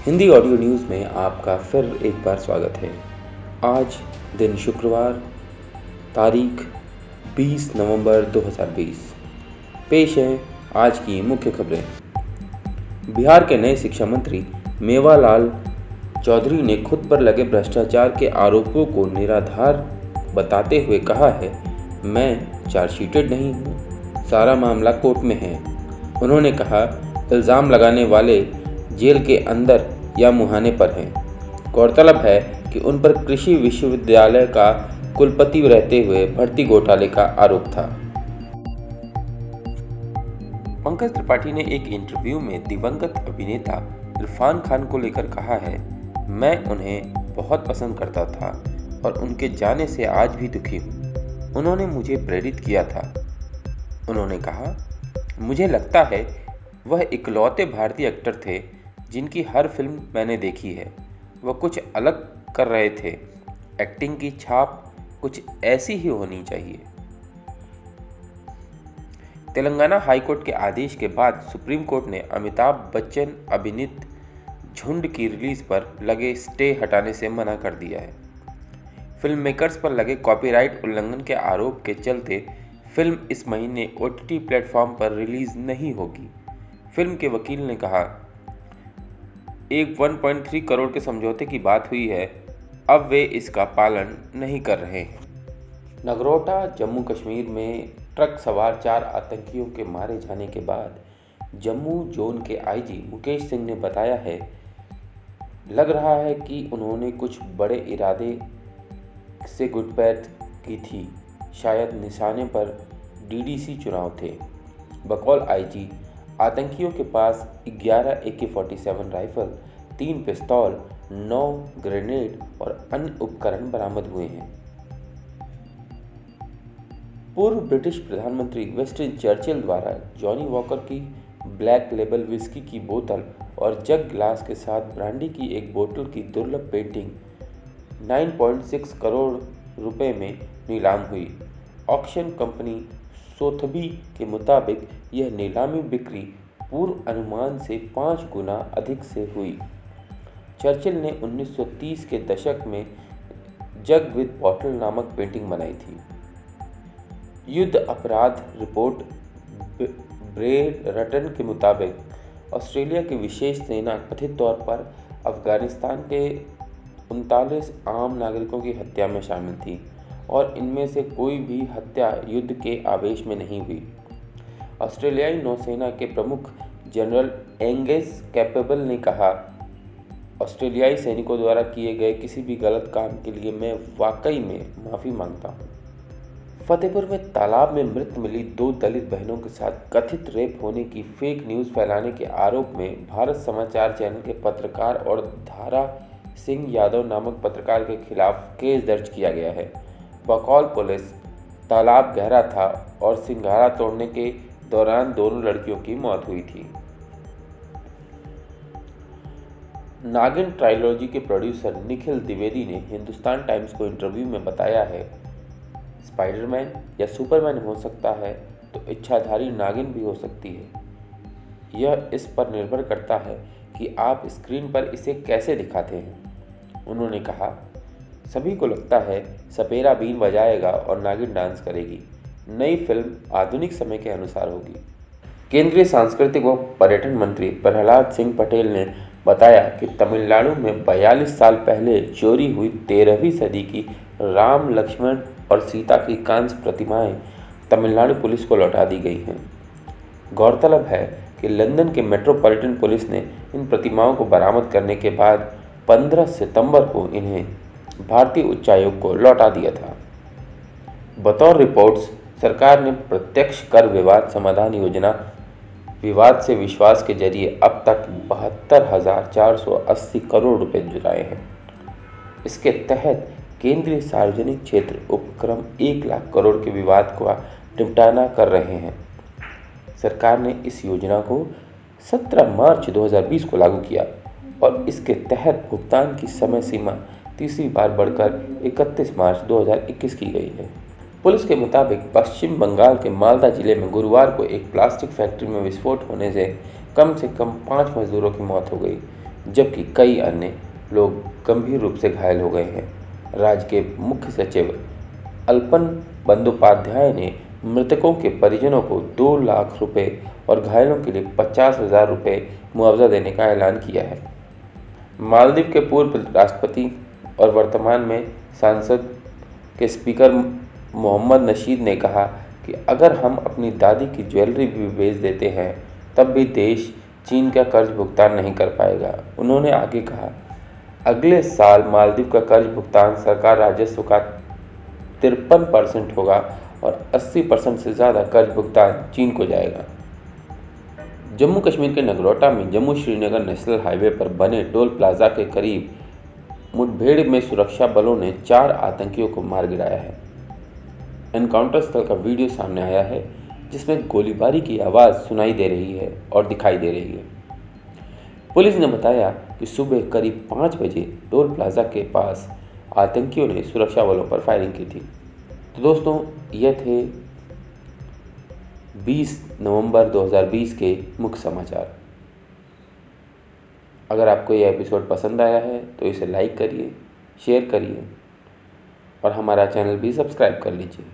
Hindi audio news में आपका फिर एक बार स्वागत है। आज दिन शुक्रवार, तारीख 20 नवंबर 2020 पेश है आज की मुख्य खबरें। बिहार के नए शिक्षा मंत्री मेवालाल चौधरी ने खुद पर लगे भ्रष्टाचार के आरोपों को निराधार बताते हुए कहा है, मैं चार्जशीटेड नहीं हूँ, सारा मामला कोर्ट में है। उन्होंने कहा, इल्ज़ाम लगाने वाले जेल के अंदर या मुहाने पर हैं। गौरतलब है कि उन पर कृषि विश्वविद्यालय का कुलपति रहते हुए भर्ती घोटाले का आरोप था। पंकज त्रिपाठी ने एक इंटरव्यू में दिवंगत अभिनेता इरफान खान को लेकर कहा है, मैं उन्हें बहुत पसंद करता था और उनके जाने से आज भी दुखी हूँ। उन्होंने मुझे प्रेरित किया था। उन्होंने कहा, मुझे लगता है वह इकलौते भारतीय एक्टर थे जिनकी हर फ़िल्म मैंने देखी है, वह कुछ अलग कर रहे थे। एक्टिंग की छाप कुछ ऐसी ही होनी चाहिए। तेलंगाना हाईकोर्ट के आदेश के बाद सुप्रीम कोर्ट ने अमिताभ बच्चन, अभिनीत झुंड की रिलीज़ पर लगे स्टे हटाने से मना कर दिया है। फ़िल्म मेकर्स पर लगे कॉपीराइट उल्लंघन के आरोप के चलते फ़िल्म इस महीने ओ टी प्लेटफॉर्म पर रिलीज़ नहीं होगी। फ़िल्म के वकील ने कहा एक 1.3 करोड़ के समझौते की बात हुई है। अब वे इसका पालन नहीं कर रहे हैं। नगरोटा, जम्मू कश्मीर में ट्रक सवार चार आतंकियों के मारे जाने के बाद जम्मू जोन के आईजी मुकेश सिंह ने बताया है, लग रहा है कि उन्होंने कुछ बड़े इरादे से गुटपैठ की थी। शायद निशाने पर डीडीसी चुनाव थे। बकौल आईजी आतंकियों के पास 11 ए के राइफल, तीन पिस्तौल, नौ ग्रेनेड और अन्य उपकरण बरामद हुए हैं। पूर्व ब्रिटिश प्रधानमंत्री वेस्टन चर्चिल द्वारा जॉनी वॉकर की ब्लैक लेबल विस्की की बोतल और जग ग्लास के साथ ब्रांडी की एक बोतल की दुर्लभ पेंटिंग 9.6 करोड़ रुपए में नीलाम हुई। ऑक्शन कंपनी सोथबी के मुताबिक यह नीलामी बिक्री पूर्व अनुमान से पाँच गुना अधिक से हुई। चर्चिल ने 1930 के दशक में जग विद बॉटल नामक पेंटिंग बनाई थी। युद्ध अपराध रिपोर्ट ब्रे रटन के मुताबिक ऑस्ट्रेलिया की विशेष सेना कथित तौर पर अफ़गानिस्तान के उनतालीस आम नागरिकों की हत्या में शामिल थी और इनमें से कोई भी हत्या युद्ध के आवेश में नहीं हुई। ऑस्ट्रेलियाई नौसेना के प्रमुख जनरल एंगेस कैपेबल ने कहा, ऑस्ट्रेलियाई सैनिकों द्वारा किए गए किसी भी गलत काम के लिए मैं वाकई में माफ़ी माँगता हूँ। फतेहपुर में तालाब में मृत मिली दो दलित बहनों के साथ कथित रेप होने की फेक न्यूज़ फैलाने के आरोप में भारत समाचार चैनल के पत्रकार और धारा सिंह यादव नामक पत्रकार के खिलाफ केस दर्ज किया गया है। बकौल पुलिस तालाब गहरा था और सिंघारा तोड़ने के दौरान दोनों लड़कियों की मौत हुई थी। नागिन ट्राइलॉजी के प्रोड्यूसर निखिल द्विवेदी ने हिंदुस्तान टाइम्स को इंटरव्यू में बताया है, स्पाइडरमैन या सुपरमैन हो सकता है तो इच्छाधारी नागिन भी हो सकती है। यह इस पर निर्भर करता है कि आप स्क्रीन पर इसे कैसे दिखाते हैं। उन्होंने कहा, सभी को लगता है सपेरा बीन बजाएगा और नागिन डांस करेगी। नई फ़िल्म आधुनिक समय के अनुसार होगी। केंद्रीय सांस्कृतिक व पर्यटन मंत्री प्रहलाद सिंह पटेल ने बताया कि तमिलनाडु में बयालीस साल पहले चोरी हुई तेरहवीं सदी की राम, लक्ष्मण और सीता की कांस्य प्रतिमाएँ तमिलनाडु पुलिस को लौटा दी गई हैं। गौरतलब है कि लंदन के मेट्रोपॉलिटन पुलिस ने इन प्रतिमाओं को बरामद करने के बाद 15 सितंबर को इन्हें भारतीय उच्चायोग को लौटा दिया था। बतौर रिपोर्ट्स सरकार ने प्रत्यक्ष कर विवाद समाधान योजना विवाद से विश्वास के ज़रिए अब तक बहत्तर हज़ार चार सौ अस्सी करोड़ रुपए जुटाए हैं। इसके तहत केंद्रीय सार्वजनिक क्षेत्र उपक्रम एक लाख करोड़ के विवाद को निपटाना कर रहे हैं। सरकार ने इस योजना को 17 मार्च 2020 को लागू किया और इसके तहत भुगतान की समय सीमा तीसरी बार बढ़कर 31 मार्च 2021 की गई है। पुलिस के मुताबिक पश्चिम बंगाल के मालदा ज़िले में गुरुवार को एक प्लास्टिक फैक्ट्री में विस्फोट होने से कम से कम पाँच मजदूरों की मौत हो गई, जबकि कई अन्य लोग गंभीर रूप से घायल हो गए हैं। राज्य के मुख्य सचिव अल्पन बंदोपाध्याय ने मृतकों के परिजनों को दो लाख रुपए और घायलों के लिए पचास हज़ार रुपये मुआवजा देने का ऐलान किया है। मालदीव के पूर्व राष्ट्रपति और वर्तमान में सांसद के स्पीकर मोहम्मद नशीद ने कहा कि अगर हम अपनी दादी की ज्वेलरी भी बेच देते हैं, तब भी देश चीन का कर्ज भुगतान नहीं कर पाएगा। उन्होंने आगे कहा, अगले साल मालदीव का कर्ज भुगतान सरकार राजस्व का तिरपन परसेंट होगा और 80 परसेंट से ज़्यादा कर्ज भुगतान चीन को जाएगा। जम्मू कश्मीर के नगरोटा में जम्मू श्रीनगर नेशनल हाईवे पर बने टोल प्लाजा के करीब मुठभेड़ में सुरक्षा बलों ने चार आतंकियों को मार गिराया है। एनकाउंटर स्थल का वीडियो सामने आया है, जिसमें गोलीबारी की आवाज़ सुनाई दे रही है और दिखाई दे रही है। पुलिस ने बताया कि सुबह करीब पाँच बजे टोल प्लाजा के पास आतंकियों ने सुरक्षा बलों पर फायरिंग की थी। तो दोस्तों, ये थे 20 नवंबर 2020 के मुख्य समाचार। अगर आपको यह एपिसोड पसंद आया है तो इसे लाइक करिए, शेयर करिए और हमारा चैनल भी सब्सक्राइब कर लीजिए।